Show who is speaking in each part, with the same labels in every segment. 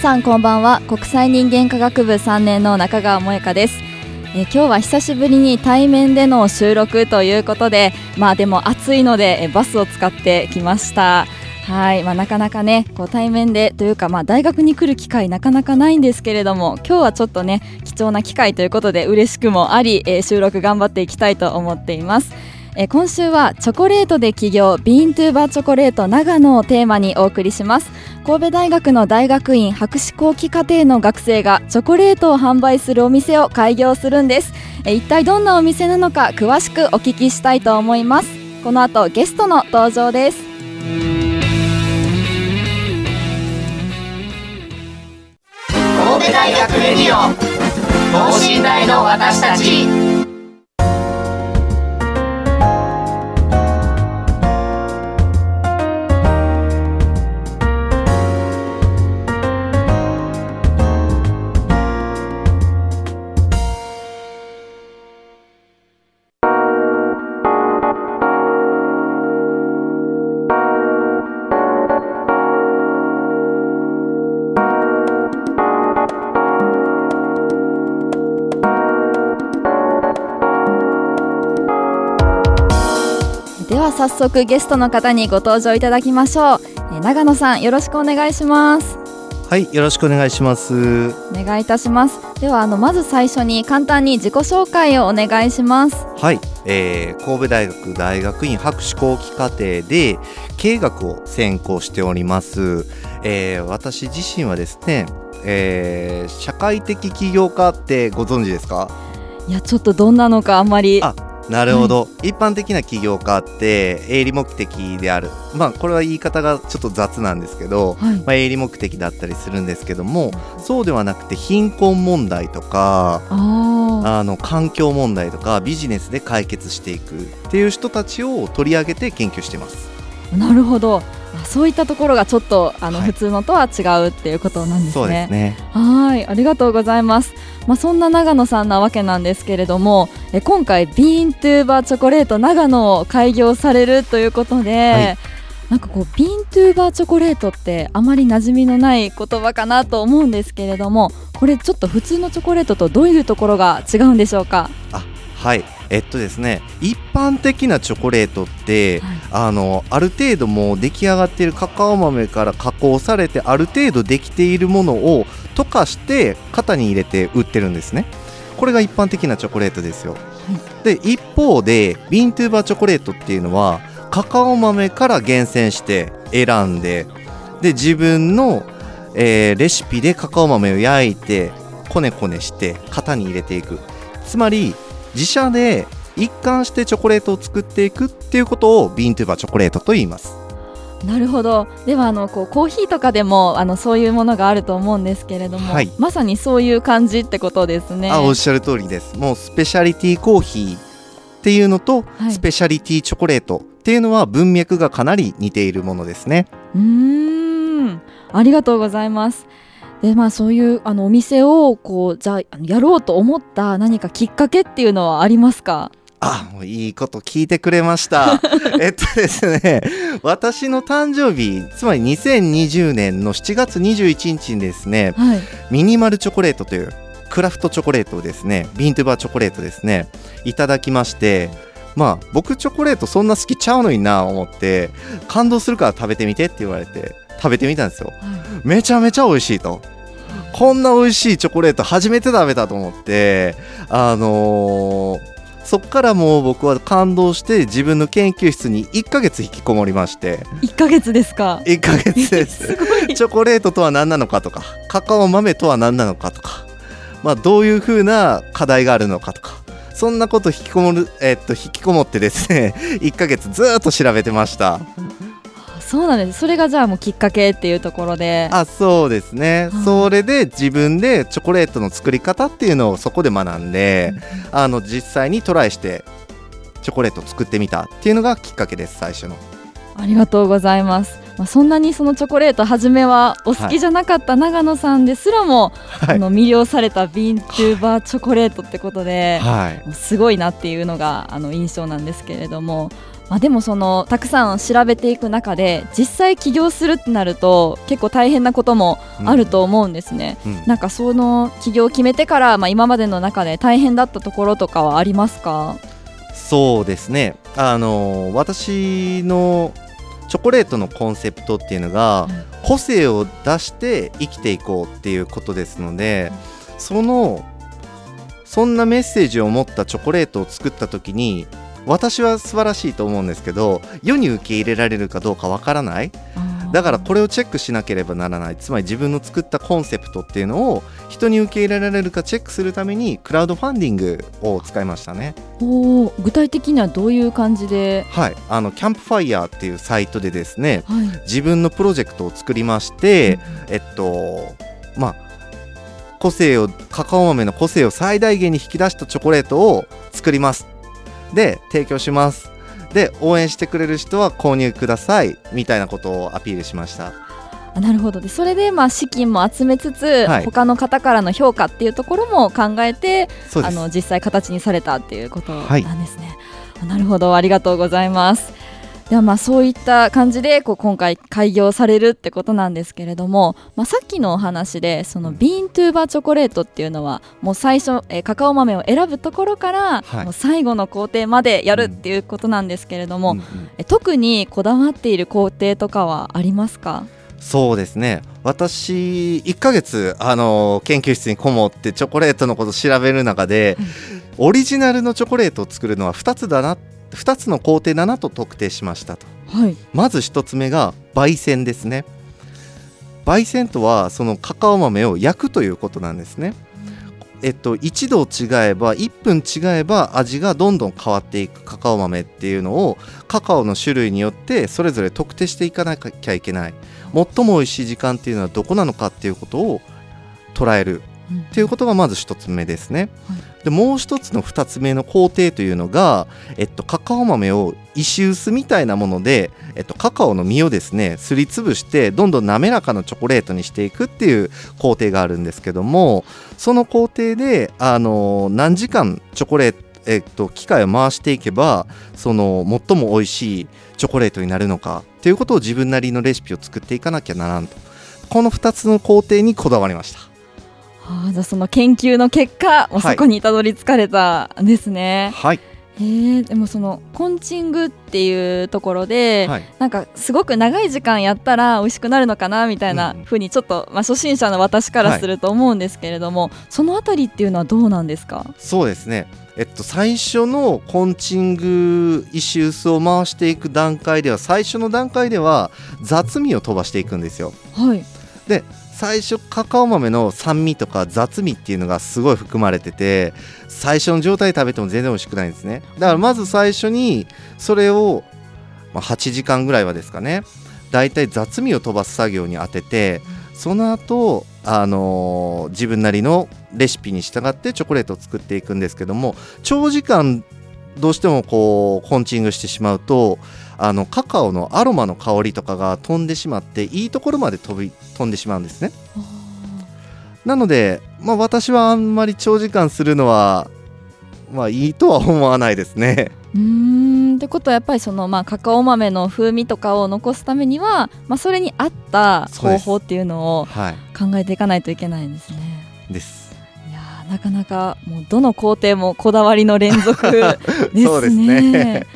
Speaker 1: さんこんばんは。国際人間科学部3年の中川萌香です。え今日は久しぶりに対面での収録ということでまあでも暑いのでえバスを使ってきました。はい、まあ、なかなかねこう対面でというか、まあ、大学に来る機会なかなかないんですけれども今日はちょっとね貴重な機会ということで嬉しくもあり、えー、収録頑張っていきたいと思っています。え今週はチョコレートで起業ビーントゥーバーチョコレート長野をテーマにお送りします。神戸大学の大学院博士後期課程の学生がチョコレートを販売するお店を開業するんです。え一体どんなお店なのか詳しくお聞きしたいと思います。この後ゲストの登場です。
Speaker 2: 神戸大学レディオ等身大の私たち。
Speaker 1: 早速ゲストの方にご登場いただきましょう、え長野さんよろしくお願いします。
Speaker 3: はいよろしくお願いします。
Speaker 1: お願いいたします。ではあのまず最初に簡単に自己紹介をお願いします。
Speaker 3: はい、えー、神戸大学大学院博士後期課程で経営学を専攻しております、えー、私自身はですね、えー、社会的起業家ってご存知ですか？
Speaker 1: いやちょっとどんなのかあんまり
Speaker 3: あなるほど、はい、一般的な起業家って営利目的である。まあこれは言い方がちょっと雑なんですけど、はい、まあ、営利目的だったりするんですけどもそうではなくて貧困問題とかあの環境問題とかビジネスで解決していくっていう人たちを取り上げて研究してます。
Speaker 1: なるほど。そういったところがちょっとあの、はい、普通のとは違うっていうことなんですね。すね。はい。ありがとうございます。まあ、そんな長野さんなわけなんですけれどもえ今回ビーントゥーバーチョコレート長野を開業されるということで、はい、なんかこうビーントゥーバーチョコレートってあまり馴染みのない言葉かなと思うんですけれどもこれちょっと普通のチョコレートとどういうところが違うんでしょうか？
Speaker 3: あはいえっとですね一般的なチョコレートって、はい、あのある程度もう出来上がっているカカオ豆から加工されてある程度できているものを溶かして型に入れて売ってるんですね。これが一般的なチョコレートですよ、はい、で一方でビントゥーバーチョコレートっていうのはカカオ豆から厳選して選んでで自分の、えー、レシピでカカオ豆を焼いてこねこねして型に入れていく。つまり自社で一貫してチョコレートを作っていくっていうことをビントゥーバーチョコレートと言います。
Speaker 1: なるほど。ではあのこうコーヒーとかでもあのそういうものがあると思うんですけれども、はい、まさにそういう感じってことですね。
Speaker 3: あおっしゃる通りです。もうスペシャリティコーヒーっていうのと、はい、スペシャリティチョコレートっていうのは文脈がかなり似ているものですね。
Speaker 1: うん。ありがとうございますでまあそういうあのお店をこうじゃあやろうと思った何かきっかけっていうのはありますか？
Speaker 3: あ、もういいこと聞いてくれました。えっとですね、私の誕生日、つまり2020年の7月21日にですね、はい、ミニマルチョコレートというクラフトチョコレートをですね、ビントゥバーチョコレートですね、いただきまして、まあ僕チョコレートそんな好きちゃうのにな思って感動するから食べてみてって言われて食べてみたんですよ、はい、めちゃめちゃ美味しいと。こんな美味しいチョコレート初めて食べたと思ってあのーそっからもう僕は感動して自分の研究室に1ヶ月引きこもりまして。
Speaker 1: 1ヶ月ですか
Speaker 3: ？1ヶ月です。
Speaker 1: すごい。
Speaker 3: チョコレートとは何なのかとかカカオ豆とは何なのかとか、まあ、どういうふうな課題があるのかとか。そんなこと引きこもる、えっと、引きこもってですね1ヶ月ずーっと調べてました
Speaker 1: そうなんです。それがじゃあもうきっかけっていうところで。
Speaker 3: あそうですね、
Speaker 1: はい
Speaker 3: それで自分でチョコレートの作り方っていうのをそこで学んで、あの実際にトライしてチョコレートを作ってみたっていうのがきっかけです最初の。
Speaker 1: ありがとうございます、まあ、そんなにそのチョコレート初めはお好きじゃなかった長野さんですらも、
Speaker 3: はい。
Speaker 1: あの魅了されたビーントゥーバーチョコレートってことで、
Speaker 3: はい。
Speaker 1: すごいなっていうのがあの印象なんですけれども、まあ、でもそのたくさん調べていく中で実際起業するってなると結構大変なこともあると思うんですね、
Speaker 3: うん。
Speaker 1: なんかその起業を決めてから、まあ、今までの中で大変だったところとかはありますか？
Speaker 3: そうですね。あの私のチョコレートのコンセプトっていうのが、
Speaker 1: うん。
Speaker 3: 個性を出して生きていこうっていうことですので、そのそんなメッセージを持ったチョコレートを作った時に私は素晴らしいと思うんですけど世に受け入れられるかどうかわからない。だからこれをチェックしなければならない。つまり自分の作ったコンセプトっていうのを人に受け入れられるかチェックするためにクラウドファンディングを使いましたね。
Speaker 1: おー具体的にはどういう感じで、
Speaker 3: はい。あのキャンプファイヤーっていうサイトでですね
Speaker 1: はい。
Speaker 3: 自分のプロジェクトを作りまして、えっとまあ個性をカカオ豆の個性を最大限に引き出したチョコレートを作りますで提供します。で応援してくれる人は購入くださいみたいなことをアピールしました。
Speaker 1: あなるほど。でそれでまあ資金も集めつつ、
Speaker 3: はい。
Speaker 1: 他の方からの評価っていうところも考えてあの実際形にされたっていうことなん
Speaker 3: はい
Speaker 1: ですね、あなるほど。ありがとうございますではまあそういった感じでこう今回開業されるってことなんですけれども、まあ、さっきのお話でそのビーントゥーバーチョコレートっていうのはもう最初、えーカカオ豆を選ぶところから、
Speaker 3: はい。
Speaker 1: もう最後の工程までやるっていうことなんですけれども、
Speaker 3: うんうん
Speaker 1: え特にこだわっている工程とかはありますか？
Speaker 3: そうですね。私1ヶ月あの研究室にこもってチョコレートのことを調べる中で、オリジナルのチョコレートを作るのは2つだな2つの工程だなと特定しましたと。
Speaker 1: はい。
Speaker 3: まず1つ目が焙煎ですね。焙煎とはそのカカオ豆を焼くということなんですね。えっと1度違えば1分違えば味がどんどん変わっていくカカオ豆っていうのをカカオの種類によってそれぞれ特定していかなきゃいけない。最も美味しい時間っていうのはどこなのかっていうことを捉える。っていうことがまず一つ目ですね。でもう一つの二つ目の工程というのが、えっと、カカオ豆を石臼みたいなもので、えっと、カカオの実をですねすりつぶしてどんどん滑らかなチョコレートにしていくっていう工程があるんですけどもその工程であの何時間チョコレートえっと、機械を回していけばその最も美味しいチョコレートになるのかっていうことを自分なりのレシピを作っていかなきゃならんと。この2つの工程にこだわりました。
Speaker 1: あーじゃあその研究の結果もう
Speaker 3: はい
Speaker 1: そこにたどり着かれたんですね。
Speaker 3: はい、
Speaker 1: へーでもそのコンチングっていうところで、
Speaker 3: はい、
Speaker 1: なんかすごく長い時間やったら美味しくなるのかなみたいな
Speaker 3: うん。
Speaker 1: ふうにちょっと、まあ、初心者の私からすると思うんですけれども、そのあたりっていうのはどうなんですか？
Speaker 3: そうですね。えっと最初のコンチング石臼を回していく段階では最初の段階では雑味を飛ばしていくんですよ。
Speaker 1: はい。
Speaker 3: で最初カカオ豆の酸味とか雑味っていうのがすごい含まれてて最初の状態で食べても全然美味しくないんですね。だからまず最初にそれを、ま、8時間ぐらいはですかねだいたい雑味を飛ばす作業に当ててその後あのー自分なりのレシピに従ってチョコレートを作っていくんですけども長時間どうしてもこうコンチングしてしまうとあのカカオのアロマの香りとかが飛んでしまっていいところまで飛び飛んでしまうんですね。なので、まあ、私はあんまり長時間するのはまあいいとは思わないですね。
Speaker 1: うーん。ってことはやっぱりその、まあ、カカオ豆の風味とかを残すためには、まあ、それに合った方法っていうのを
Speaker 3: はい。
Speaker 1: 考えていかないといけないんですね。
Speaker 3: です。
Speaker 1: いやーなかなかもうどの工程もこだわりの連続ですね。
Speaker 3: そうですね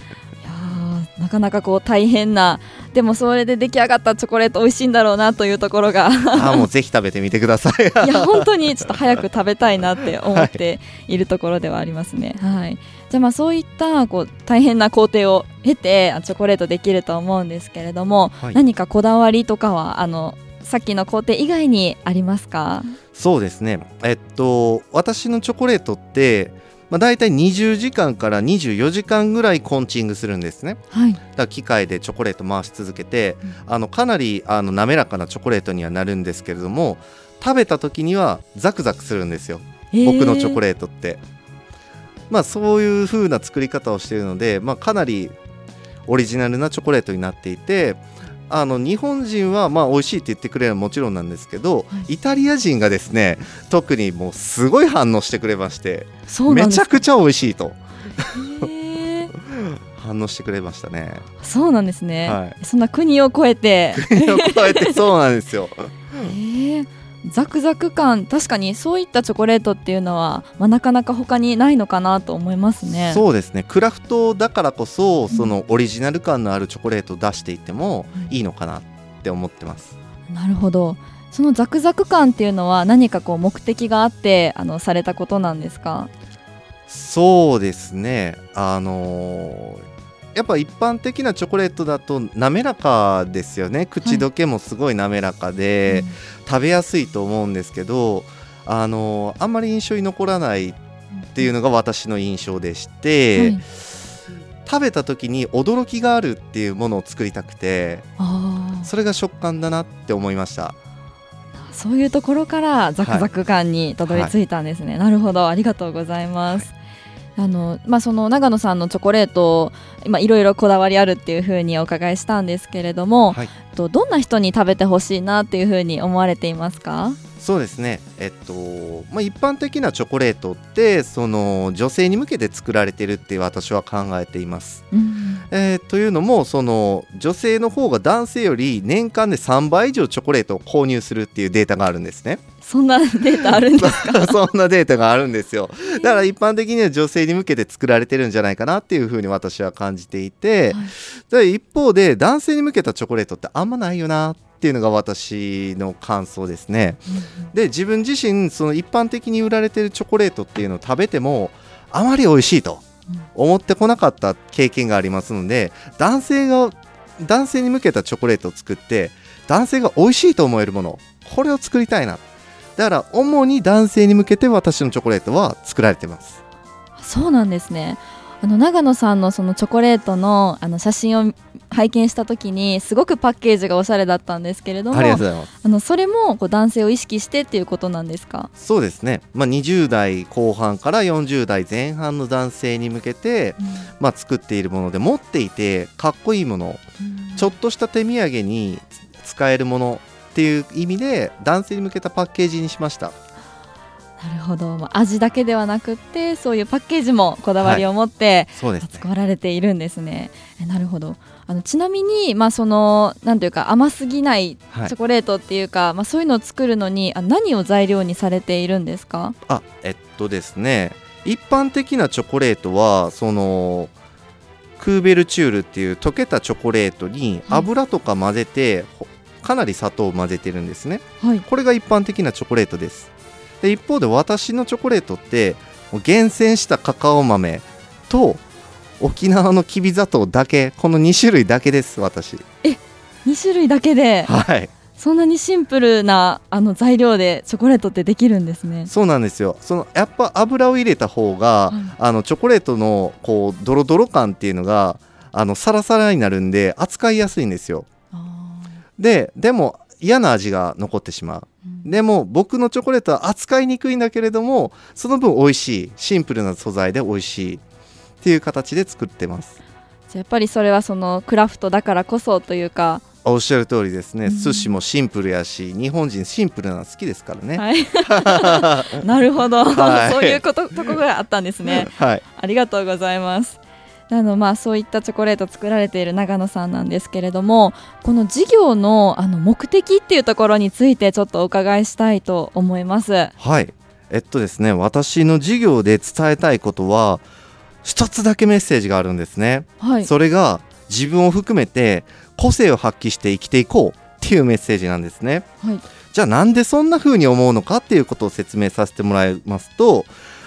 Speaker 1: なかなかこう大変なでもそれで出来上がったチョコレート美味しいんだろうなというところが。
Speaker 3: あもうぜひ食べてみてください。
Speaker 1: いや本当にちょっと早く食べたいなって思っているところではありますね。はい、じゃあまあそういったこう大変な工程を経てチョコレートできると思うんですけれども、はい、何かこだわりとかはあのさっきの工程以外にありますか？
Speaker 3: そうですね。えっと私のチョコレートってまあ、大体20時間から24時間ぐらいコンチングするんですね、はい、だ機械でチョコレート回し続けて、うん、あのかなりあの滑らかなチョコレートにはなるんですけれども食べた時にはザクザクするんですよ、えー、僕のチョコレートって。まあ、そういう風な作り方をしているので、まあ、かなりオリジナルなチョコレートになっていてあの日本人はまあ美味しいって言ってくれるのはもちろんなんですけど、はい、イタリア人がですね特にもうすごい反応してくれましてめちゃくちゃ美味しいと。反応してくれましたね。
Speaker 1: そうなんですね、はい、そんな国を越えて。
Speaker 3: 国を越えてそうなんですよ。
Speaker 1: えーザクザク感。確かにそういったチョコレートっていうのは、まあ、なかなか他にないのかなと思いますね。
Speaker 3: そうですね。クラフトだからこそ、そのオリジナル感のあるチョコレートを出していってもいいのかなって思ってます、
Speaker 1: うん、なるほど。そのザクザク感っていうのは何かこう目的があってあのされたことなんですか？
Speaker 3: そうですね。あのーやっぱ一般的なチョコレートだと滑らかですよね。口どけもすごい滑らかで、はい食べやすいと思うんですけどあのあんまり印象に残らないっていうのが私の印象でして、はい、食べた時に驚きがあるっていうものを作りたくてそれが食感だなって思いました。
Speaker 1: そういうところからザクザク感にたどり着いたんですね、はい。はい、なるほど。ありがとうございます、あのまあ、その長野さんのチョコレート今いろいろこだわりあるっていうふうにお伺いしたんですけれども、はい、とどんな人に食べてほしいなっていうふうに思われていますか？
Speaker 3: そうですね、えっとまあ、一般的なチョコレートってその女性に向けて作られてるって私は考えています。うん、えー、というのもその女性の方が男性より年間で3倍以上チョコレートを購入するっていうデータがあるんですね。
Speaker 1: そんなデータあるんですか？
Speaker 3: そんなデータがあるんですよ。だから一般的には女性に向けて作られてるんじゃないかなっていうふうに私は感じていて、はい、一方で男性に向けたチョコレートってあんまないよな。ってていうのが私の感想ですね、で自分自身その一般的に売られてるチョコレートっていうのを食べてもあまり美味しいと思ってこなかった経験がありますので男性が男性に向けたチョコレートを作って男性が美味しいと思えるものこれを作りたいな。だから主に男性に向けて私のチョコレートは作られてます。
Speaker 1: そうなんですね。あの長野さんのそのチョコレートのあの写真を拝見した時にすごくパッケージがおしゃれだったんですけれどもあのそれもこう男性を意識してっていうことなんですか？
Speaker 3: そうですね、まあ、20代後半から40代前半の男性に向けて、うん、まあ、作っているもので持っていてかっこいいもの、うん、ちょっとした手土産に使えるものっていう意味で男性に向けたパッケージにしました
Speaker 1: なるほど。味だけではなくてそういうパッケージもこだわりを持って、はい、作られているんですね。なるほど。あのちなみに、まあ、そのなんというか甘すぎないチョコレートっていうか、はい、まあ、そういうのを作るのにあ何を材料にされているんですか？
Speaker 3: あえっとですね。一般的なチョコレートはそのクーベルチュールっていう溶けたチョコレートに油とか混ぜて、かなり砂糖を混ぜてるんですね、はい、これが一般的なチョコレートですで一方で私のチョコレートって厳選したカカオ豆と沖縄のきび砂糖だけこの2種類だけです私。
Speaker 1: え2種類だけで？
Speaker 3: はい。
Speaker 1: そんなにシンプルなあの材料でチョコレートってできるんですね。
Speaker 3: そうなんですよ。そのやっぱ油を入れた方が、はい、あのチョコレートのこうドロドロ感っていうのがあのサラサラになるんで扱いやすいんですよ。ででも嫌な味が残ってしまう、うん、でも僕のチョコレートは扱いにくいんだけれどもその分美味しい。シンプルな素材で美味しいっていう形で作ってます。
Speaker 1: やっぱりそれはそのクラフトだからこそというか。
Speaker 3: おっしゃる通りですね、うん、寿司もシンプルやし日本人シンプルなの好きですからね、
Speaker 1: はい、なるほど、はい、そういうこととこがあったんですね、はい、ありがとうございますあのまあそういったチョコレート作られている長野さんなんですけれどもこの事業のあの目的っていうところについてちょっとお伺いしたいと思います。
Speaker 3: はい。えっとですね私の事業で伝えたいことは一つだけメッセージがあるんですね、はい、それが自分を含めて個性を発揮して生きていこうっていうメッセージなんですね。
Speaker 1: はい。
Speaker 3: じゃあなんでそんな風に思うのかっていうことを説明させてもらいますと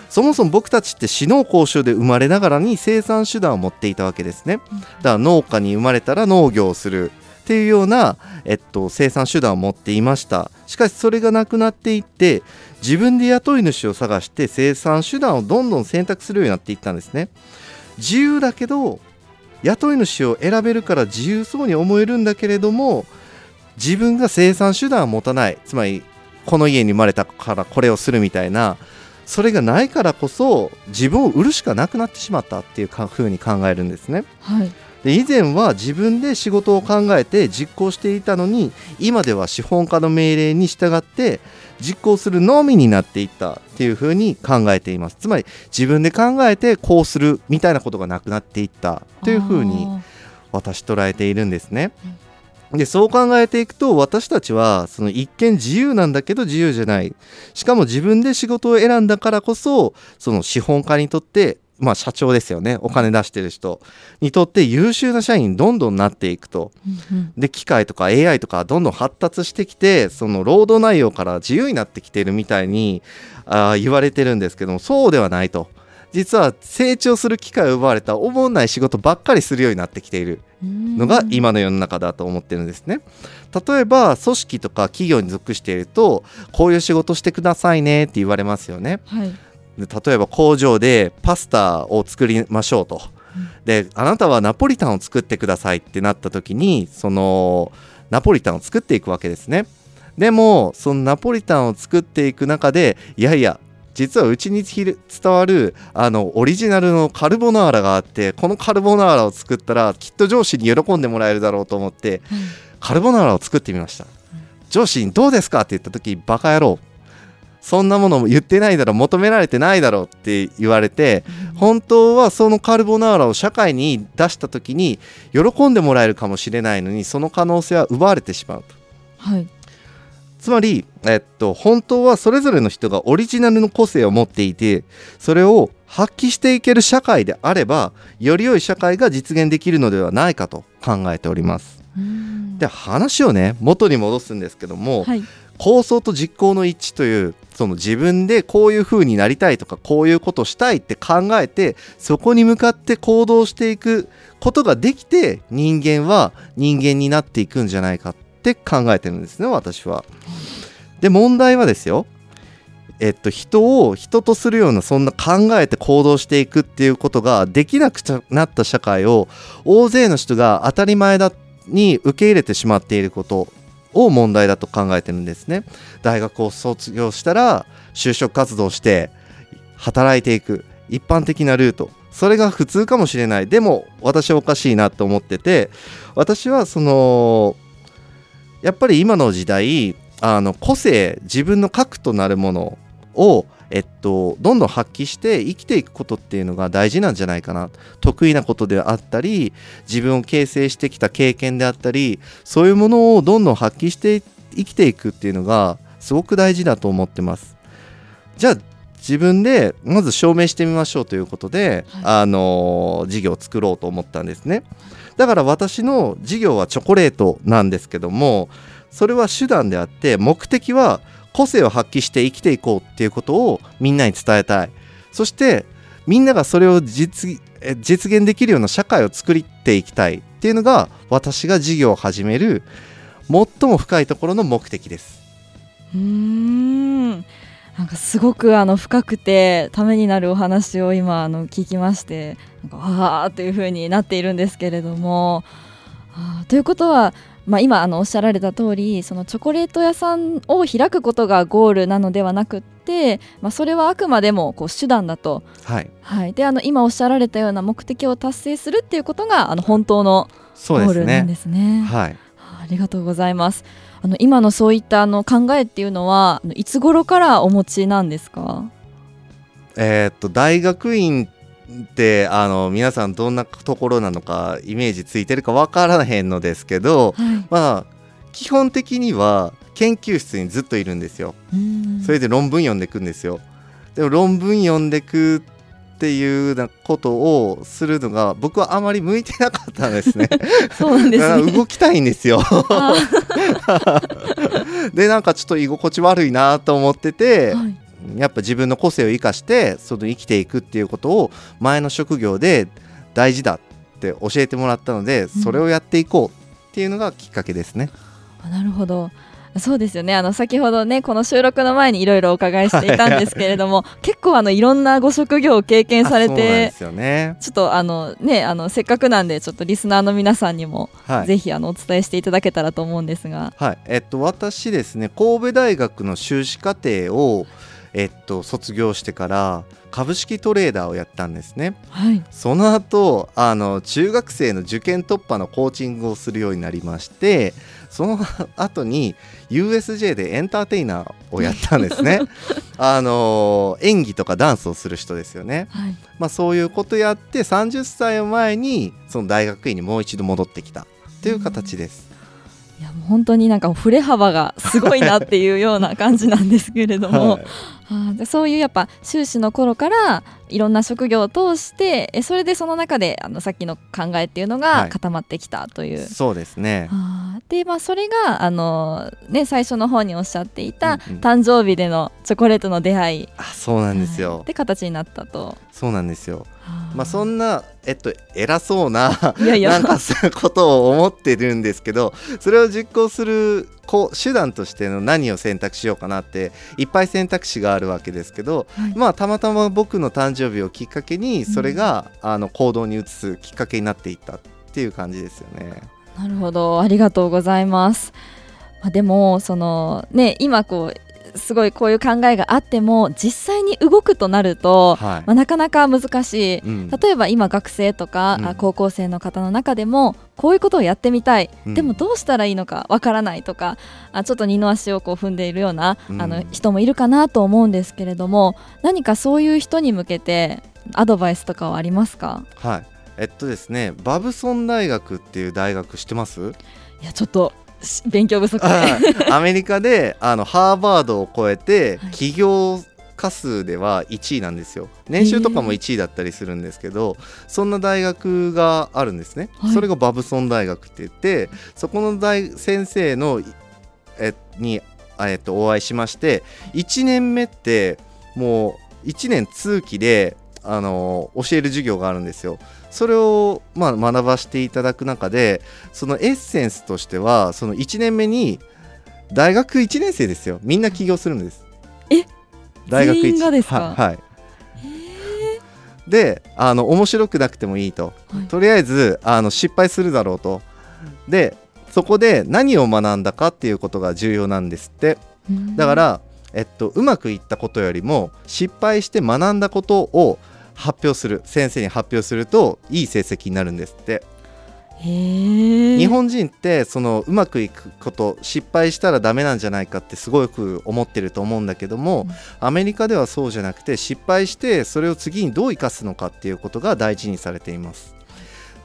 Speaker 3: そもそも僕たちって死の交渉で生まれながらに生産手段を持っていたわけですね。だから農家に生まれたら農業をするっていうような、えっと、生産手段を持っていました。しかしそれがなくなっていって自分で雇い主を探して生産手段をどんどん選択するようになっていったんですね。自由だけど雇い主を選べるから自由そうに思えるんだけれども自分が生産手段を持たない。つまりこの家に生まれたからこれをするみたいなそれがないからこそ自分を売るしかなくなってしまったっていうか風に考えるんですね。
Speaker 1: はい
Speaker 3: で以前は自分で仕事を考えて実行していたのに今では資本家の命令に従って実行するのみになっていったっていうふうに考えていますつまり自分で考えてこうするみたいなことがなくなっていったというふうに私捉えているんですね。でそう考えていくと私たちはその一見自由なんだけど自由じゃない。しかも自分で仕事を選んだからこそその資本家にとってまあ社長ですよね。お金出してる人にとって優秀な社員どんどんなっていくと。
Speaker 1: うんうん。
Speaker 3: で機械とか AI とかどんどん発達してきてその労働内容から自由になってきているみたいにあー言われてるんですけどもそうではないと。実は成長する機会を奪われたおもんない仕事ばっかりするようになってきているのが今の世の中だと思ってるんですね。例えば組織とか企業に属しているとこういう仕事してくださいねって言われますよね。
Speaker 1: はい
Speaker 3: で例えば工場でパスタを作りましょうと。であなたはナポリタンを作ってくださいってなった時にそのナポリタンを作っていくわけですね。でもそのナポリタンを作っていく中でいやいや実はうちに伝わるあのオリジナルのカルボナーラがあってこのカルボナーラを作ったらきっと上司に喜んでもらえるだろうと思ってカルボナーラを作ってみました。上司にどうですか？って言った時バカ野郎そんなものも言ってないだろ求められてないだろうって言われて本当はそのカルボナーラを社会に出した時に喜んでもらえるかもしれないのにその可能性は奪われてしまうと。
Speaker 1: はい
Speaker 3: つまり、えっと、本当はそれぞれの人がオリジナルの個性を持っていてそれを発揮していける社会であればより良い社会が実現できるのではないかと考えております。
Speaker 1: うん。
Speaker 3: で話をね元に戻すんですけども、
Speaker 1: はい。
Speaker 3: 構想と実行の一致というその自分でこういう風になりたいとかこういうことしたいって考えてそこに向かって行動していくことができて人間は人間になっていくんじゃないかってって考えてるんですね私は。で問題はですよ。えっと、人を人とするようなそんな考えて行動していくっていうことができなくちゃなった社会を大勢の人が当たり前だに受け入れてしまっていることを問題だと考えてるんですね。大学を卒業したら就職活動して働いていく一般的なルート。それが普通かもしれない。でも私はおかしいなと思ってて私はそのやっぱり今の時代あの個性自分の核となるものをえっと、どんどん発揮して生きていくことっていうのが大事なんじゃないかな。得意なことであったり自分を形成してきた経験であったりそういうものをどんどん発揮して生きていくっていうのがすごく大事だと思ってます。じゃあ自分でまず証明してみましょうということで、
Speaker 1: はい。
Speaker 3: あの事業を作ろうと思ったんですね。だから私の事業はチョコレートなんですけどもそれは手段であって目的は個性を発揮して生きていこうっていうことをみんなに伝えたい。そしてみんながそれを実え実現できるような社会を作っていきたいっていうのが私が事業を始める最も深いところの目的です。
Speaker 1: うーんなんかすごくあの深くてためになるお話を今あの聞きましてなんかわーという風になっているんですけれどもあーということは、まあ、今あのおっしゃられた通りそのチョコレート屋さんを開くことがゴールなのではなくって、まあ、それはあくまでもこう手段だと、
Speaker 3: はい。
Speaker 1: はい、であの今おっしゃられたような目的を達成するっていうことがあの本当のゴールなん
Speaker 3: ね
Speaker 1: ですね。
Speaker 3: はい。
Speaker 1: ありがとうございます。あの今のそういったあの考えっていうのはいつ頃からお持ちなんですか？
Speaker 3: えーっと大学院ってあの皆さんどんなところなのかイメージついてるかわからへんのですけど
Speaker 1: はい。
Speaker 3: まあ基本的には研究室にずっといるんですよ。それで論文読んでいくんですよ。でも論文読んでくっていうなことをするのが僕はあまり向いてなかったんですね。
Speaker 1: そうなんです
Speaker 3: だから
Speaker 1: ね。
Speaker 3: 動きたいんですよ。
Speaker 1: あ
Speaker 3: でなんかちょっと居心地悪いなと思ってて、
Speaker 1: はい
Speaker 3: やっぱ自分の個性を生かしてその生きていくっていうことを前の職業で大事だって教えてもらったので、それをやっていこうっていうのがきっかけですね。
Speaker 1: あなるほど。そうですよねあの先ほどねこの収録の前にいろいろお伺いしていたんですけれども結構あのいろんなご職業を経験され
Speaker 3: あそうなんで
Speaker 1: て
Speaker 3: すよね。
Speaker 1: ちょっとあのねあのせっかくなんでちょっとリスナーの皆さんにも、
Speaker 3: はい。
Speaker 1: ぜひあのお伝えしていただけたらと思うんですが
Speaker 3: はい、えっと私ですね神戸大学の修士課程をえっと卒業してから株式トレーダーをやったんですね。
Speaker 1: はい
Speaker 3: その後あの中学生の受験突破のコーチングをするようになりましてその後に USJ でエンターテイナーをやったんですね。あの演技とかダンスをする人ですよね、
Speaker 1: はい。
Speaker 3: まあ、そういうことやって30歳を前にその大学院にもう一度戻ってきたっていう形です、
Speaker 1: いやもう本当になんか振れ幅がすごいなっていうような感じなんですけれども、
Speaker 3: はい。
Speaker 1: あそういうやっぱ修士の頃からいろんな職業を通してえそれでその中であのさっきの考えっていうの
Speaker 3: はい。
Speaker 1: が固まってきたという。
Speaker 3: そうですね。
Speaker 1: あーでまあそれがあの、ね、最初の方におっしゃっていた、
Speaker 3: うんうん。
Speaker 1: 誕生日でのチョコレートの出会い。
Speaker 3: あそうなんですよ、
Speaker 1: はい。で形になったと。
Speaker 3: そうなんですよまあそんなえっと偉そうななんかそういうことを思ってるんですけどそれを実行するこう手段としての何を選択しようかなっていっぱい選択肢があるわけですけど、
Speaker 1: はい
Speaker 3: まあたまたま僕の誕生日をきっかけにそれが、あの行動に移すきっかけになっていったっていう感じですよね。
Speaker 1: なるほどありがとうございます。まあ、でもそのね今こうすごいこういう考えがあっても実際に動くとなると、
Speaker 3: はい。
Speaker 1: まあ、なかなか難しい。
Speaker 3: うん。
Speaker 1: 例えば今学生とか、
Speaker 3: うん。
Speaker 1: あ高校生の方の中でもこういうことをやってみたい、
Speaker 3: うん。
Speaker 1: でもどうしたらいいのかわからないとかあちょっと二の足をこう踏んでいるような、
Speaker 3: うん。
Speaker 1: あの人もいるかなと思うんですけれども何かそういう人に向けてアドバイスとかはありますか？
Speaker 3: はい。えっとですねバブソン大学っていう大学知ってます？
Speaker 1: いやちょっとし勉強不足。
Speaker 3: アメリカであのハーバードを超えて
Speaker 1: はい。
Speaker 3: 起業家数では1位なんですよ。年収とかも1位だったりするんですけど、そんな大学があるんですね、
Speaker 1: はい。
Speaker 3: それがバブソン大学って言ってそこの大先生のえにえっとお会いしまして1年目ってもう1年通期であの教える授業があるんですよ。それを、まあ、学ばせていただく中でそのエッセンスとしてはその1年目に大学1年生ですよ。みんな起業するんです。
Speaker 1: え？
Speaker 3: 大学一。
Speaker 1: 全員がですか？
Speaker 3: はい、はい。であの面白くなくてもいいと、
Speaker 1: はい。
Speaker 3: とりあえずあの失敗するだろうと。でそこで何を学んだかっていうことが重要なんですって。だから、えっと、うまくいったことよりも失敗して学んだことを発表する先生に発表するといい成績になるんですって。日本人ってそのうまくいくこと失敗したらダメなんじゃないかってすごく思ってると思うんだけども、
Speaker 1: うん。
Speaker 3: アメリカではそうじゃなくて失敗してそれを次にどう生かすのかっていうことが大事にされています。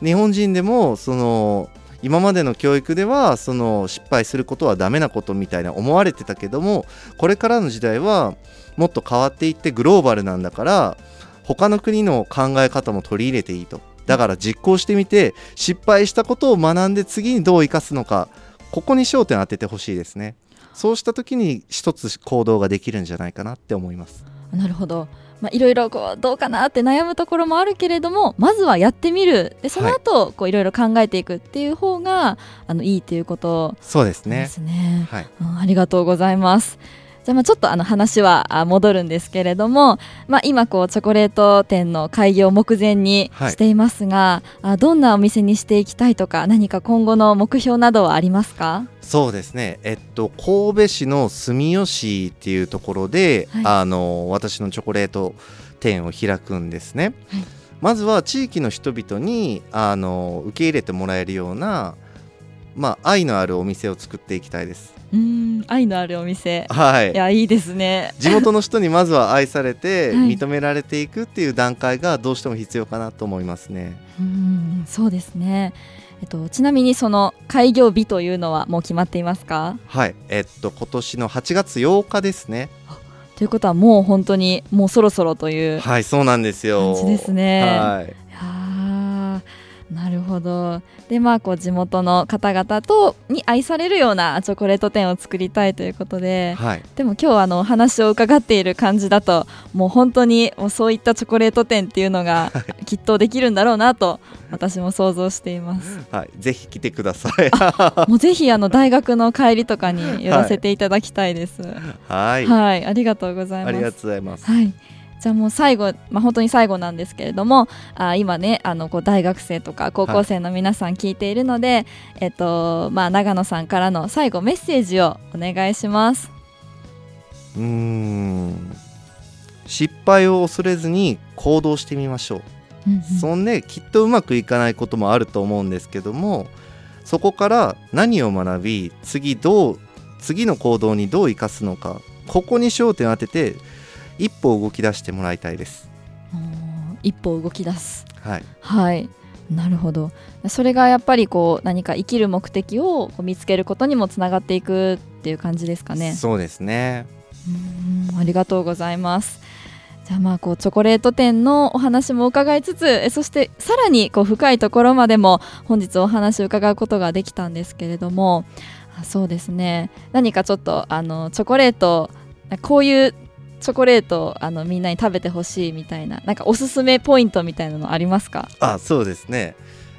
Speaker 3: 日本人でもその今までの教育ではその失敗することはダメなことみたいな思われてたけどもこれからの時代はもっと変わっていってグローバルなんだから他の国の考え方も取り入れていいと。だから実行してみて失敗したことを学んで次にどう生かすのかここに焦点を当ててほしいですね。そうした時に一つ行動ができるんじゃないかなって思います。
Speaker 1: なるほど。まあ、いろいろこうどうかなって悩むところもあるけれどもまずはやってみる。でその後、こういろいろ考えていくっていう方があのいいということ
Speaker 3: そうですね。
Speaker 1: ですね。
Speaker 3: はい。
Speaker 1: うんありがとうございます。じゃあまあちょっとあの話はあ戻るんですけれども、まあ、今こうチョコレート店の開業を目前に
Speaker 3: はい。
Speaker 1: していますが、あどんなお店にしていきたいとか何か今後の目標などはありますか？
Speaker 3: そうですね。えっと神戸市の住吉っていうところで、
Speaker 1: はい。
Speaker 3: あの私のチョコレート店を開くんですね、
Speaker 1: はい。
Speaker 3: まずは地域の人々にあの受け入れてもらえるようなまあ愛のあるお店を作っていきたいです。
Speaker 1: うーん愛のあるお店。
Speaker 3: はい。
Speaker 1: いやいいですね。
Speaker 3: 地元の人にまずは愛されて
Speaker 1: はい。
Speaker 3: 認められていくっていう段階がどうしても必要かなと思いますね。
Speaker 1: うーんそうですね。えっとちなみにその開業日というのはもう決まっていますか？
Speaker 3: はい、えっと今年の8月8日ですね。
Speaker 1: ということはもう本当にもうそろそろという
Speaker 3: はいそうなんですよ。
Speaker 1: 感じですね。
Speaker 3: はい
Speaker 1: なるほどでまあこう地元の方々とに愛されるようなチョコレート店を作りたいということで
Speaker 3: はい
Speaker 1: でも今日あのお話を伺っている感じだともう本当にもうそういったチョコレート店っていうのがきっとできるんだろうなと私も想像しています。
Speaker 3: はいぜひ来てください
Speaker 1: もうぜひあの大学の帰りとかに寄らせていただきたいです。
Speaker 3: はい、
Speaker 1: はい、ありがとうございます。
Speaker 3: ありがとうございます
Speaker 1: はい。じゃあもう最後、まあ、本当に最後なんですけれどもあ今ねあのこう大学生とか高校生の皆さん聞いているので、えっとまあ、長野さんからの最後メッセージをお願いします。
Speaker 3: うーん。失敗を恐れずに行動してみましょう。
Speaker 1: うんうん。
Speaker 3: そんできっとうまくいかないこともあると思うんですけどもそこから何を学び次どう次の行動にどう生かすのかここに焦点を当てて一歩動き出してもらいたいです。
Speaker 1: 一歩動き出す。
Speaker 3: はい。
Speaker 1: はい。なるほど。それがやっぱりこう何か生きる目的を見つけることにもつながっていくっていう感じですかね。
Speaker 3: そうですね。
Speaker 1: うん。ありがとうございます。じゃあまあこうチョコレート店のお話も伺いつつえそしてさらにこう深いところまでも本日お話を伺うことができたんですけれども。あそうですね。何かちょっとあのチョコレートこういうチョコレートをあのみんなに食べてほしいみたいななんかおすすめポイントみたいなのありますか？
Speaker 3: あそうですね。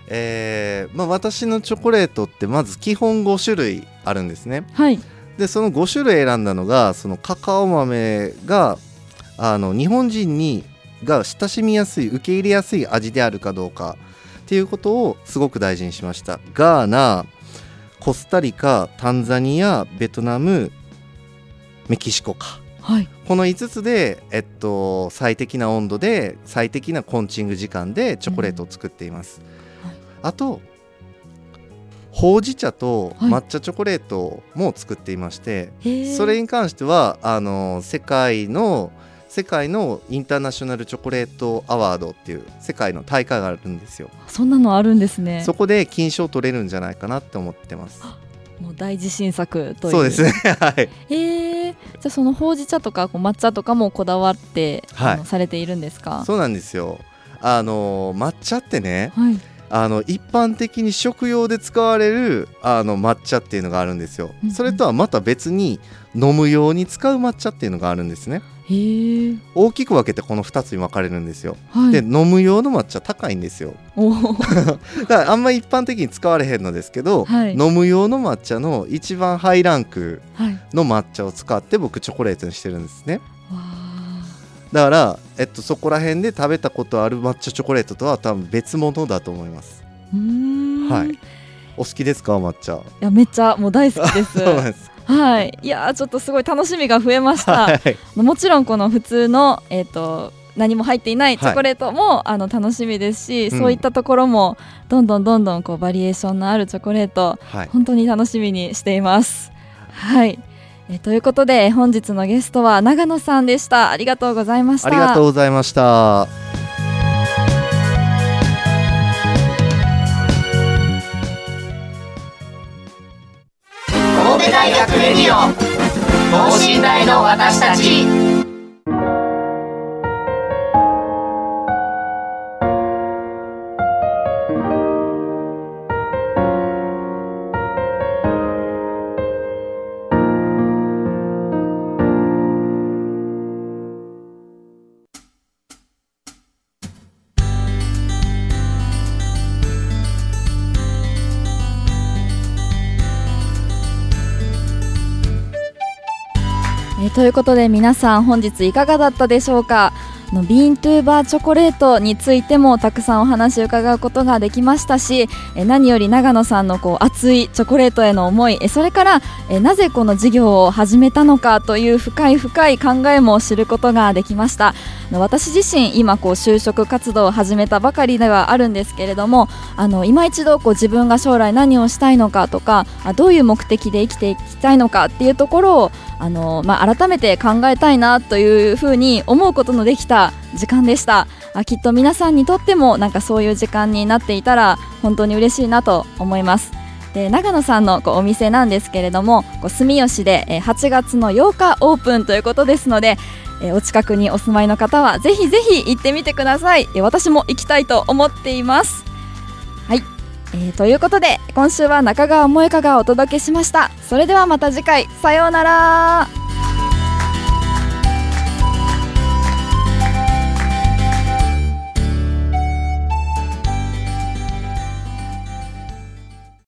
Speaker 3: えーまあ、私のチョコレートってまず基本5種類あるんですね。
Speaker 1: はい。
Speaker 3: でその5種類選んだのがそのカカオ豆があの日本人にが親しみやすい受け入れやすい味であるかどうかっていうことをすごく大事にしました。ガーナコスタリカタンザニアベトナムメキシコか。
Speaker 1: はい
Speaker 3: この5つで、えっと、最適な温度で最適なコンチング時間でチョコレートを作っています、
Speaker 1: うん。はい
Speaker 3: あとほうじ茶と
Speaker 1: はい。
Speaker 3: 抹茶チョコレートも作っていまして、
Speaker 1: へー。
Speaker 3: それに関してはあの世界の世界のインターナショナルチョコレートアワードっていう世界の大会があるんですよ、
Speaker 1: そんなのあるんですね。
Speaker 3: そこで金賞取れるんじゃないかなって思ってます
Speaker 1: もう大自信作という。
Speaker 3: そうですね。はい。
Speaker 1: へえじゃあそのほうじ茶とかこう抹茶とかもこだわって、
Speaker 3: はい。
Speaker 1: されているんですか？
Speaker 3: そうなんですよ。あの抹茶ってね
Speaker 1: はい。
Speaker 3: あの一般的に食用で使われるあの抹茶っていうのがあるんですよ。
Speaker 1: うんうん。
Speaker 3: それとはまた別に飲むように使う抹茶っていうのがあるんですね大きく分けてこの2つに分かれるんですよ。
Speaker 1: はい。
Speaker 3: で飲む用の抹茶高いんですよ。だからあんまり一般的に使われへんのですけど、
Speaker 1: はい。
Speaker 3: 飲む用の抹茶の一番ハイランク
Speaker 1: はい。
Speaker 3: の抹茶を使って僕チョコレートにしてるんですね。
Speaker 1: わあ。
Speaker 3: だから、えっと、そこら辺で食べたことある抹茶チョコレートとは多分別物だと思います。はい。
Speaker 1: い
Speaker 3: お好きですか抹茶？
Speaker 1: やめっちゃもう大好きです。
Speaker 3: そうなんです
Speaker 1: はいいやーちょっとすごい楽しみが増えました、
Speaker 3: はい
Speaker 1: もちろんこの普通のえっ、と何も入っていないチョコレートも、あの楽しみですし、
Speaker 3: うん
Speaker 1: そういったところもどんどんどんどんこうバリエーションのあるチョコレート
Speaker 3: はい
Speaker 1: 本当に楽しみにしています。はい。えということで本日のゲストは長野さんでした。ありがとうございました。
Speaker 3: ありがとうございました
Speaker 2: 大学レディオ等身大の私たち。
Speaker 1: ということで皆さん本日いかがだったでしょうか？のビーントゥーバーチョコレートについてもたくさんお話を伺うことができましたしえ何より長野さんのこう熱いチョコレートへの思いえそれからえなぜこの事業を始めたのかという深い深い考えも知ることができました。私自身今こう就職活動を始めたばかりではあるんですけれどもあの今一度こう自分が将来何をしたいのかとかあどういう目的で生きていきたいのかっていうところをあの、まあ、改めて考えたいなというふうに思うことのできた時間でした。あきっと皆さんにとってもなんかそういう時間になっていたら本当に嬉しいなと思います。で長野さんのこうお店なんですけれどもこう住吉で、8月の8日オープンということですので、お近くにお住まいの方はぜひぜひ行ってみてください、私も行きたいと思っています。はい、えーということで今週は中川萌香がお届けしました。それではまた次回。さようなら。